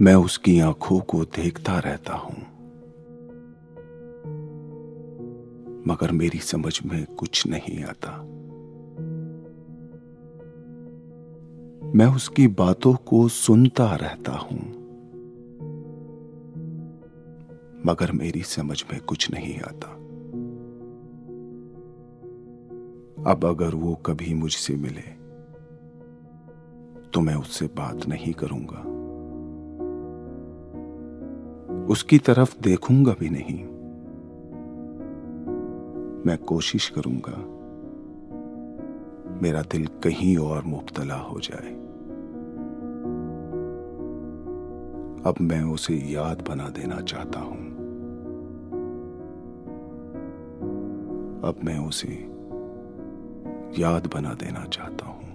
मैं उसकी आँखों को देखता रहता हूँ। मगर मेरी समझ में कुछ नहीं आता। मैं उसकी बातों को सुनता रहता हूँ। मगर मेरी समझ में कुछ नहीं आता। अब अगर वो कभी मुझसे मिले तो मैं उससे बात नहीं करूँगा। उसकी तरफ़ देखूँगा भी नहीं। मैं कोशिश करूँगा, मेरा दिल कहीं और मुबतला हो जाए। अब मैं उसे याद बना देना चाहता हूँ। अब मैं उसे याद बना देना चाहता हूँ।